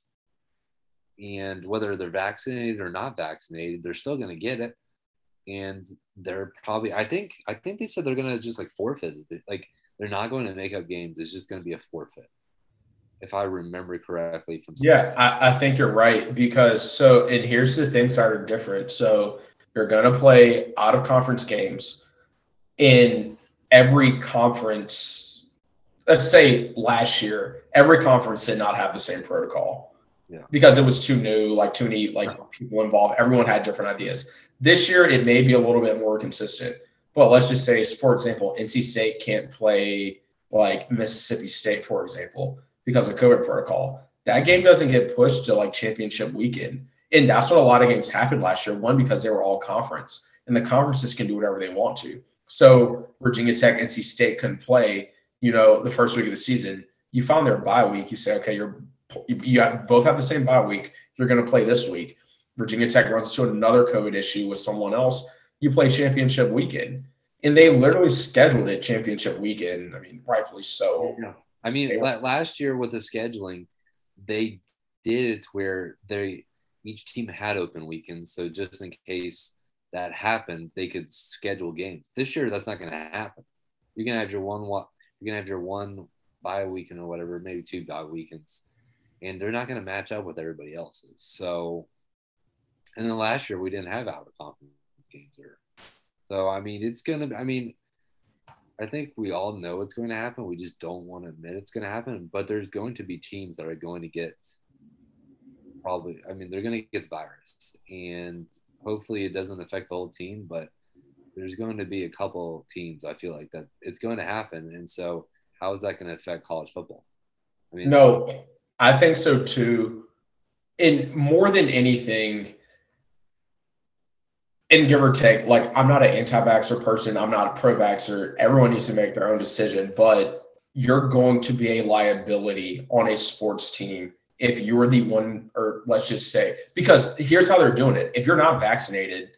and whether they're vaccinated or not vaccinated, they're still gonna get it. And they're probably I think I think they said they're gonna just like forfeit it. Like they're not going to make up games. It's just gonna be a forfeit. If I remember correctly from Yeah, I, I think you're right because so and here's the things that are different. So you're gonna play out of conference games in every conference. Let's say last year, every conference did not have the same protocol. Yeah. Because it was too new, like too many like people involved. Everyone had different ideas. This year it may be a little bit more consistent. But let's just say, for example, NC State can't play like Mississippi State, for example, because of COVID protocol. That game doesn't get pushed to like championship weekend. And that's what a lot of games happened last year. One, because they were all conference, and the conferences can do whatever they want to. So Virginia Tech, NC State couldn't play, you know, the first week of the season. You found their bye week. You say, okay, you're you have, both have the same bye week. You're going to play this week. Virginia Tech runs into another COVID issue with someone else. You play championship weekend, and they literally scheduled it championship weekend. I mean, rightfully so. Yeah. I mean, la- last year with the scheduling, they did it where they each team had open weekends, so just in case that happened, they could schedule games. This year, that's not going to happen. You're going to have your one you're going to have your one bye weekend or whatever, maybe two bye weekends, and they're not going to match up with everybody else's. So, and then last year we didn't have out of conference games, or so. I mean, it's gonna. I mean, I think we all know it's going to happen. We just don't want to admit it's going to happen. But there's going to be teams that are going to get probably, I mean, they're going to get the virus. And hopefully it doesn't affect the whole team. But there's going to be a couple teams, I feel like, that it's going to happen. And so, how is that going to affect college football? I mean, No, I think so too. And more than anything, and give or take, like I'm not an anti-vaxxer person. I'm not a pro-vaxxer. Everyone needs to make their own decision, but you're going to be a liability on a sports team if you're the one, or let's just say, because here's how they're doing it. If you're not vaccinated,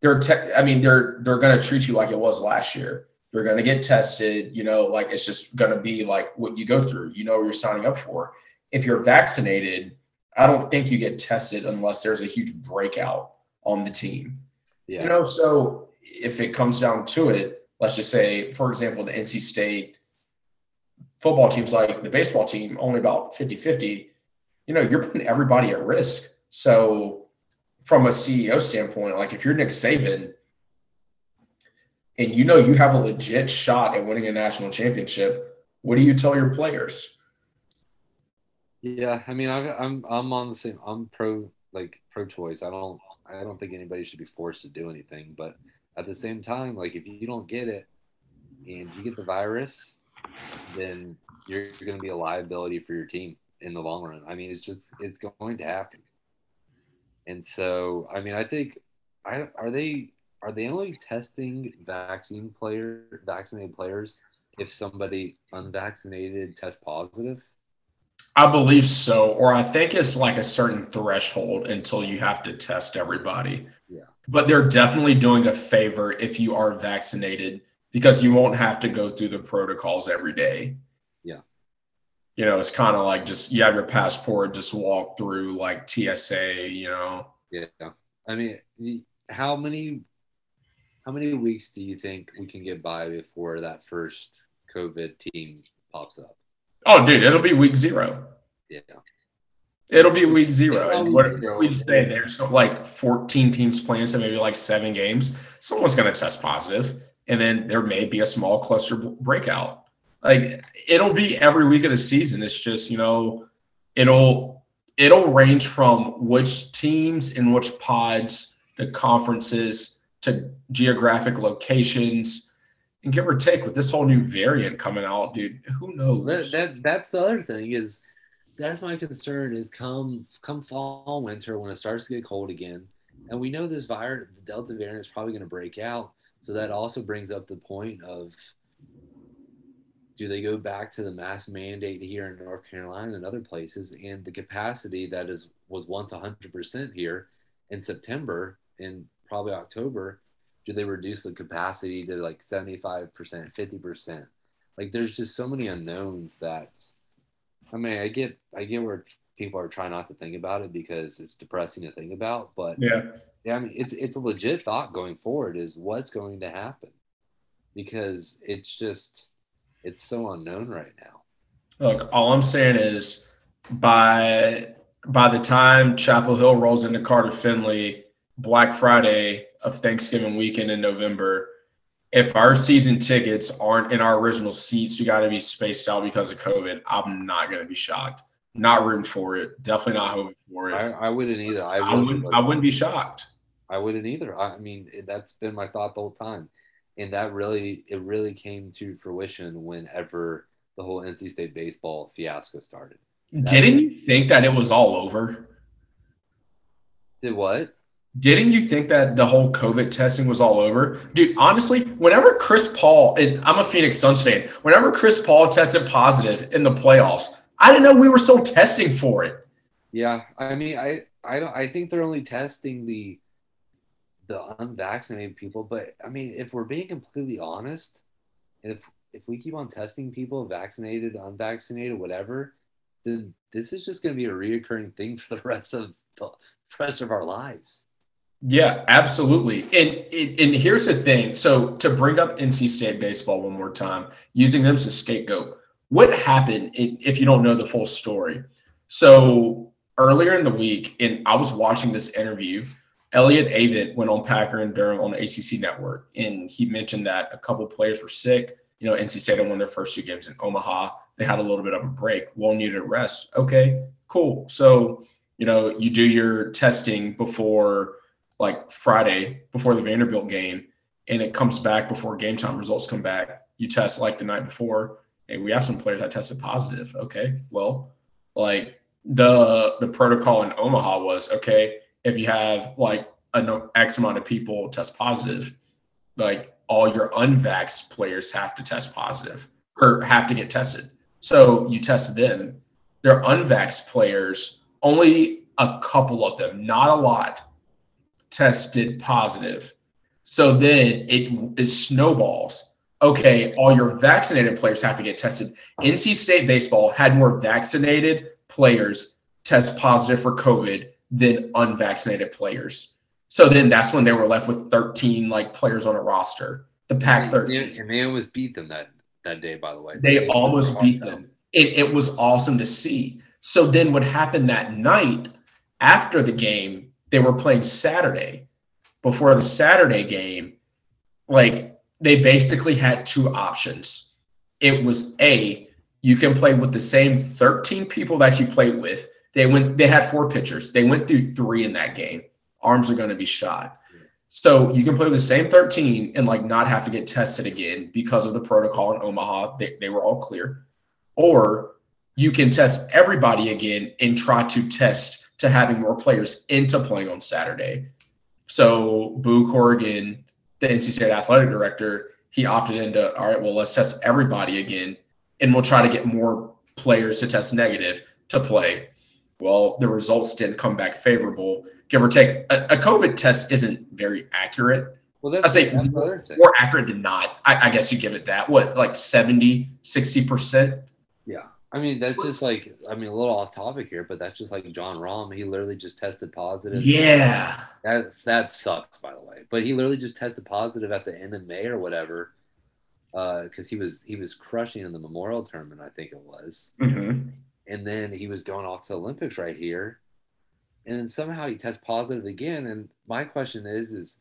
they're, te- I mean, they're they're going to treat you like it was last year. You're going to get tested. You know, like it's just going to be like what you go through. You know what you're signing up for. If you're vaccinated, I don't think you get tested unless there's a huge breakout on the team. Yeah. You know, so if it comes down to it, let's just say, for example, the NC State football team's like the baseball team, only about 50 50. You know, you're putting everybody at risk. So, from a CEO standpoint, like if you're Nick Saban and you know you have a legit shot at winning a national championship, what do you tell your players? Yeah, I mean, I've, I'm I'm on the same. I'm pro like pro-choice. I don't I don't think anybody should be forced to do anything. But at the same time, like if you don't get it and you get the virus, then you're, going to be a liability for your team in the long run. I mean, it's just it's going to happen. And so, I mean, I think I are they are they only testing vaccine player vaccinated players if somebody unvaccinated tests positive? I believe so, or I think it's like a certain threshold until you have to test everybody. Yeah. But they're definitely doing a favor if you are vaccinated because you won't have to go through the protocols every day. Yeah. You know, it's kind of like just you have your passport, just walk through like TSA, you know. Yeah. I mean, how many how many weeks do you think we can get by before that first COVID team pops up? Oh, dude, it'll be week zero. Yeah. It'll be week zero. Yeah, and what zero. we'd say there's like 14 teams playing, so maybe like seven games. Someone's going to test positive, and then there may be a small cluster breakout. Like it'll be every week of the season. It's just you know, it'll it'll range from which teams and which pods, the conferences to geographic locations, and give or take with this whole new variant coming out, dude. Who knows? That, that that's the other thing is that's my concern is come come fall winter when it starts to get cold again and we know this virus the delta variant is probably going to break out so that also brings up the point of do they go back to the mass mandate here in north carolina and other places and the capacity that is was once 100% here in september and probably october do they reduce the capacity to like 75% 50% like there's just so many unknowns that I mean, I get, I get where people are trying not to think about it because it's depressing to think about. But yeah. yeah, I mean, it's it's a legit thought going forward is what's going to happen because it's just it's so unknown right now. Look, all I'm saying is by by the time Chapel Hill rolls into Carter Finley, Black Friday of Thanksgiving weekend in November, if our season tickets aren't in our original seats, you got to be spaced out because of COVID. I'm not going to be shocked. Not rooting for it. Definitely not hoping for it. I, I wouldn't either. I, I wouldn't, wouldn't. I wouldn't be shocked. I wouldn't either. I mean, that's been my thought the whole time, and that really it really came to fruition whenever the whole NC State baseball fiasco started. Didn't you think that it was all over? Did what? Didn't you think that the whole COVID testing was all over? Dude, honestly, whenever Chris Paul, and I'm a Phoenix Suns fan, whenever Chris Paul tested positive in the playoffs, I didn't know we were still testing for it. Yeah, I mean, I I don't I think they're only testing the the unvaccinated people, but I mean, if we're being completely honest, if if we keep on testing people, vaccinated, unvaccinated, whatever, then this is just going to be a reoccurring thing for the rest of the rest of our lives. Yeah, absolutely. And, and here's the thing. So to bring up NC State baseball one more time, using them as a scapegoat, what happened if you don't know the full story? So earlier in the week, and I was watching this interview. Elliot Avent went on Packer and Durham on the ACC network, and he mentioned that a couple players were sick. You know, NC State won their first two games in Omaha. They had a little bit of a break. Well, needed rest. Okay, cool. So you know, you do your testing before like Friday before the Vanderbilt game, and it comes back before game time results come back. You test like the night before. Hey, we have some players that tested positive. Okay, well, like the the protocol in Omaha was okay if you have like an X amount of people test positive, like all your unvaxxed players have to test positive or have to get tested. So you test them. Their unvaxxed players, only a couple of them, not a lot, tested positive. So then it, it snowballs. Okay, all your vaccinated players have to get tested. NC State baseball had more vaccinated players test positive for COVID than unvaccinated players. So then that's when they were left with 13 like players on a roster. The Pac And 13. and they almost beat them that that day. By the way, They almost beat them. It, it was awesome to see. So then what happened that night after the game, they were playing Saturday. Before the Saturday game, like they basically had two options. It was A, you can play with the same 13 people that you played with. They went they had four pitchers. They went through three in that game. Arms are going to be shot. So you can play with the same 13 and like not have to get tested again because of the protocol in Omaha. They, they were all clear. Or you can test everybody again and try to test to having more players into playing on Saturday. So Boo Corrigan, the NC State athletic director, he opted into all right, well, let's test everybody again and we'll try to get more players to test negative to play. Well, the results didn't come back favorable. Give or take, a, a COVID test isn't very accurate. Well, that's, I say that's thing. more accurate than not. I, I guess you give it that. What, like 70, 60%? Yeah. I mean, that's just like, I mean, a little off topic here, but that's just like Jon Rahm. He literally just tested positive. Yeah. That, that sucks, by the way. But he literally just tested positive at the end of May or whatever. Because he was he was crushing in the Memorial Tournament, I think it was, hmm and then he was going off to Olympics right here, and then somehow he tests positive again. And my question is, is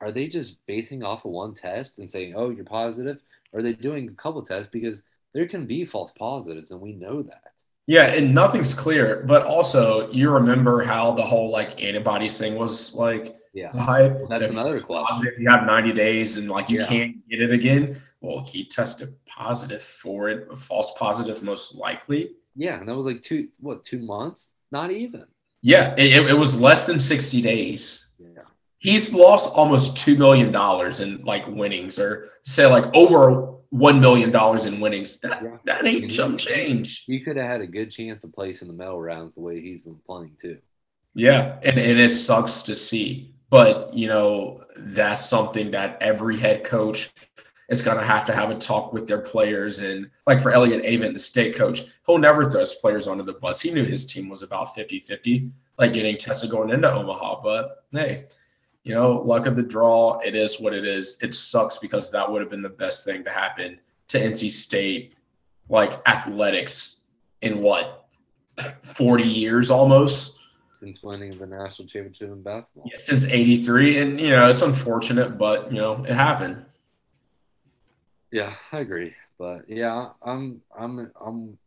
are they just basing off of one test and saying, "Oh, you're positive," or are they doing a couple tests because there can be false positives, and we know that. Yeah, and nothing's clear. But also, you remember how the whole like antibodies thing was like Yeah, hype. that's If another question. You have 90 days and like you Yeah. can't get it again. Well, he tested positive for it, a false positive most likely. Yeah, and that was like two what two months? Not even. Yeah, it, it- was less than 60 days. Yeah. He's lost almost $2 million in like winnings or say like over $1 million in winnings. That, Yeah. that ain't chump change. He could have had a good chance to place in the medal rounds the way he's been playing too. Yeah, and, and it sucks to see. But, you know, that's something that every head coach is going to have to have a talk with their players. And like for Elliot Avent, the state coach, he'll never throw his players under the bus. He knew his team was about 50 50, like getting tested going into Omaha. But hey, you know, luck of the draw, it is what it is. It sucks because that would have been the best thing to happen to NC State, like athletics in what, 40 years almost? Since winning the national championship in basketball. Yeah, since 83 and you know it's unfortunate but you know it happened Yeah, I agree. But yeah, I'm I'm I'm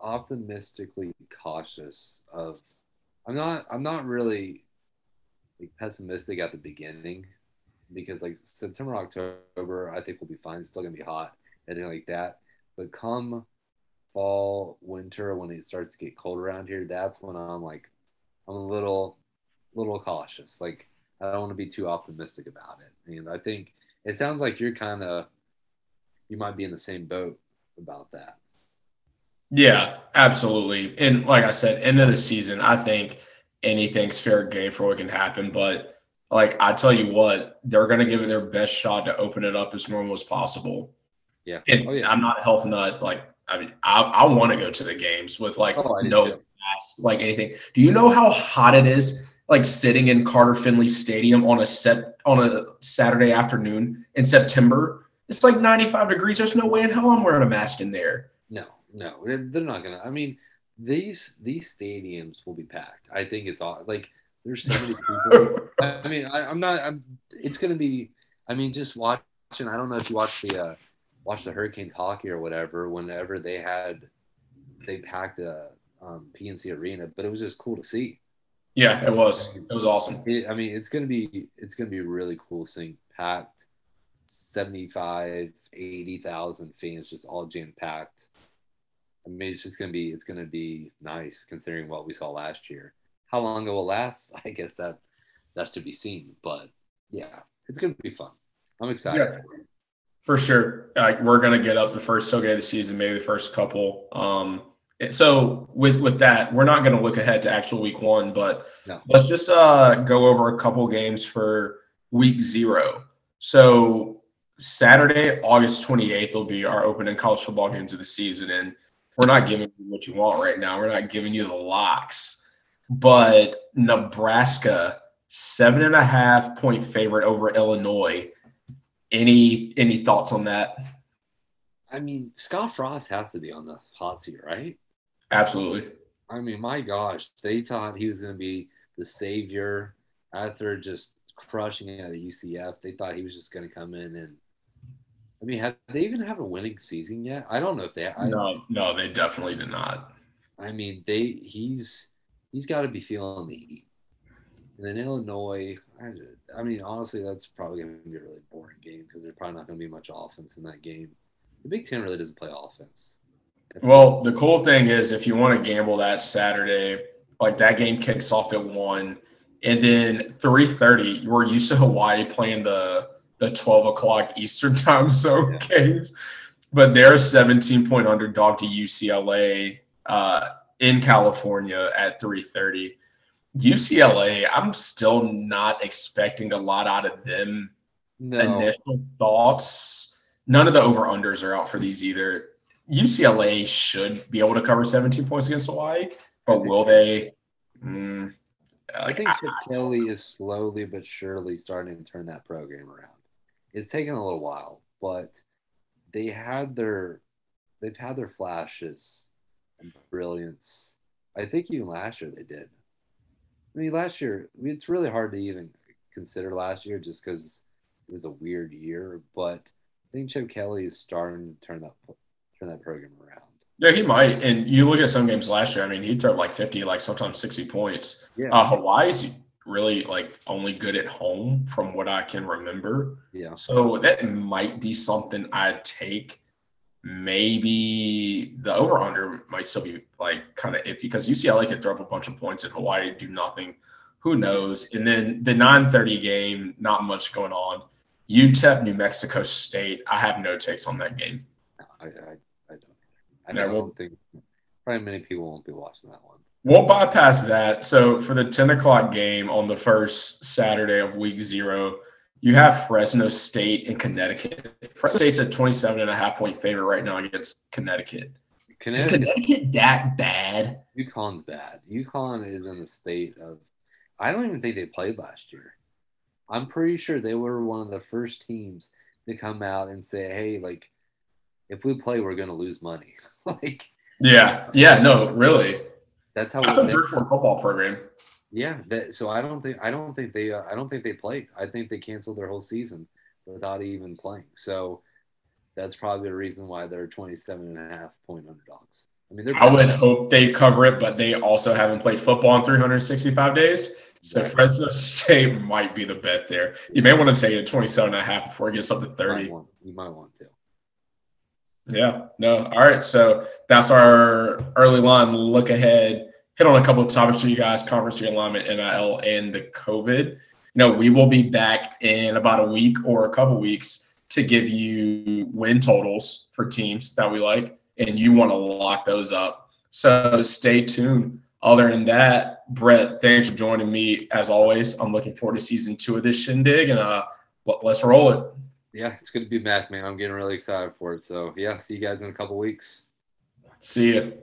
optimistically cautious of I'm not I'm not really like pessimistic at the beginning because like September, October, I think we'll be fine. It's still gonna be hot, anything like that. But come fall, winter, when it starts to get cold around here, that's when I'm like I'm a little little cautious. Like I don't want to be too optimistic about it. And I think it sounds like you're kind of you might be in the same boat about that. yeah absolutely and like i said end of the season i think anything's fair game for what can happen but like i tell you what they're going to give it their best shot to open it up as normal as possible Yeah. and Oh yeah. i'm not a health nut like i mean i, I want to go to the games with like Oh, no mask, like anything do you know how hot it is like sitting in carter finley stadium on a set on a saturday afternoon in september it's like 95 degrees there's no way in hell i'm wearing a mask in there No, no, they're they're not gonna. I mean, these these stadiums will be packed. I think it's all like there's so many people. I mean, I, I'm not. I'm. It's gonna be. I mean, just watching. I don't know if you watch the uh, watch the Hurricanes hockey or whatever. Whenever they had, they packed the um, PNC Arena, but it was just cool to see. yeah it was it was awesome It, I mean, it's gonna be it's gonna be really cool seeing packed 75, 80,000 fans just all jam packed. I mean, it's just gonna be it's gonna be nice considering what we saw last year. How long it will last, I guess that that's to be seen. But yeah, it's gonna be fun. I'm excited. Yeah. For sure. Uh, we're going to get up the first tailgate of the season, maybe the first couple. Um, so with with that, we're not going to look ahead to actual week one, but No. let's just uh, go over a couple games for week zero. So Saturday, August 28th will be our opening college football games of the season. And we're not giving you what you want right now. We're not giving you the locks. But Nebraska, seven and a half point favorite over Illinois. Any any thoughts on that? I mean, Scott Frost has to be on the hot seat, right? Absolutely. I mean, my gosh, they thought he was going to be the savior after just crushing it at UCF. They thought he was just going to come in and. I mean, have they even have a winning season yet? I don't know if they. I, No, no, they definitely did not. I mean, they he's he's got to be feeling the heat. And then Illinois, I, I mean, honestly, that's probably going to be a really boring game because there's probably not going to be much offense in that game. The Big Ten really doesn't play offense. Well, the cool thing is if you want to gamble that Saturday, like that game kicks off at one, and then three thirty, we're used to Hawaii playing the the twelve o'clock Eastern time zone Yeah. games, but they're a seventeen point underdog to UCLA uh, in California at three thirty. UCLA, I'm still not expecting a lot out of them. No, Initial thoughts. None of the over unders are out for these either. UCLA should be able to cover 17 points against Hawaii, but will so. they? Mm, I like, think Chip Kelly is slowly but surely starting to turn that program around. It's taken a little while, but they had their they've had their flashes and brilliance. I think even last year they did. I mean, last year it's really hard to even consider last year just because it was a weird year. But I think Chip Kelly is starting to turn that turn that program around. Yeah, he might. And you look at some games last year. I mean, he threw like 50, like sometimes 60 points. Yeah, Uh, Hawaii's really like only good at home from what I can remember. yeah. So that might be something I'd take. Maybe the over under might still be like kind of iffy because UCLA could throw up a bunch of points and Hawaii do nothing. Who knows? And then the 9:30 game, not much going on. UTEP, New Mexico State. I have no takes on that game. I I, I don't. I Yeah, don't think probably many people won't be watching that one. We'll bypass that. So for the 10 o'clock game on the first Saturday of week zero, you have Fresno State and Connecticut. Fresno State's a 27 and a half point favorite right now against Connecticut. Is Connecticut, Connecticut that bad? UConn's bad. UConn is in the state of. I don't even think they played last year. I'm pretty sure they were one of the first teams to come out and say, "Hey, like, if we play, we're gonna lose money." like Yeah. Yeah. No, really. That's how. That's a virtual football program. yeah. That, so I don't think I don't think they uh, I don't think they played. I think they canceled their whole season without even playing. So that's probably the reason why they're 27 and a half point underdogs. I mean, they're I would hope they cover it, but they also haven't played football in 365 days. So Fresno State might be the bet there. You may want to take it 27 and a half before it gets up to You 30. might want, you might want to. Yeah, no. All right. So that's our early line look ahead. Hit on a couple of topics for you guys conference realignment, NIL, and the COVID. You know, we will be back in about a week or a couple weeks to give you win totals for teams that we like, and you want to lock those up. So stay tuned. Other than that, Brett, thanks for joining me as always. I'm looking forward to season two of this shindig, and uh, let- let's roll it. Yeah, it's to be back, man. I'm getting really excited for it. So, yeah, see you guys in a couple weeks. See you.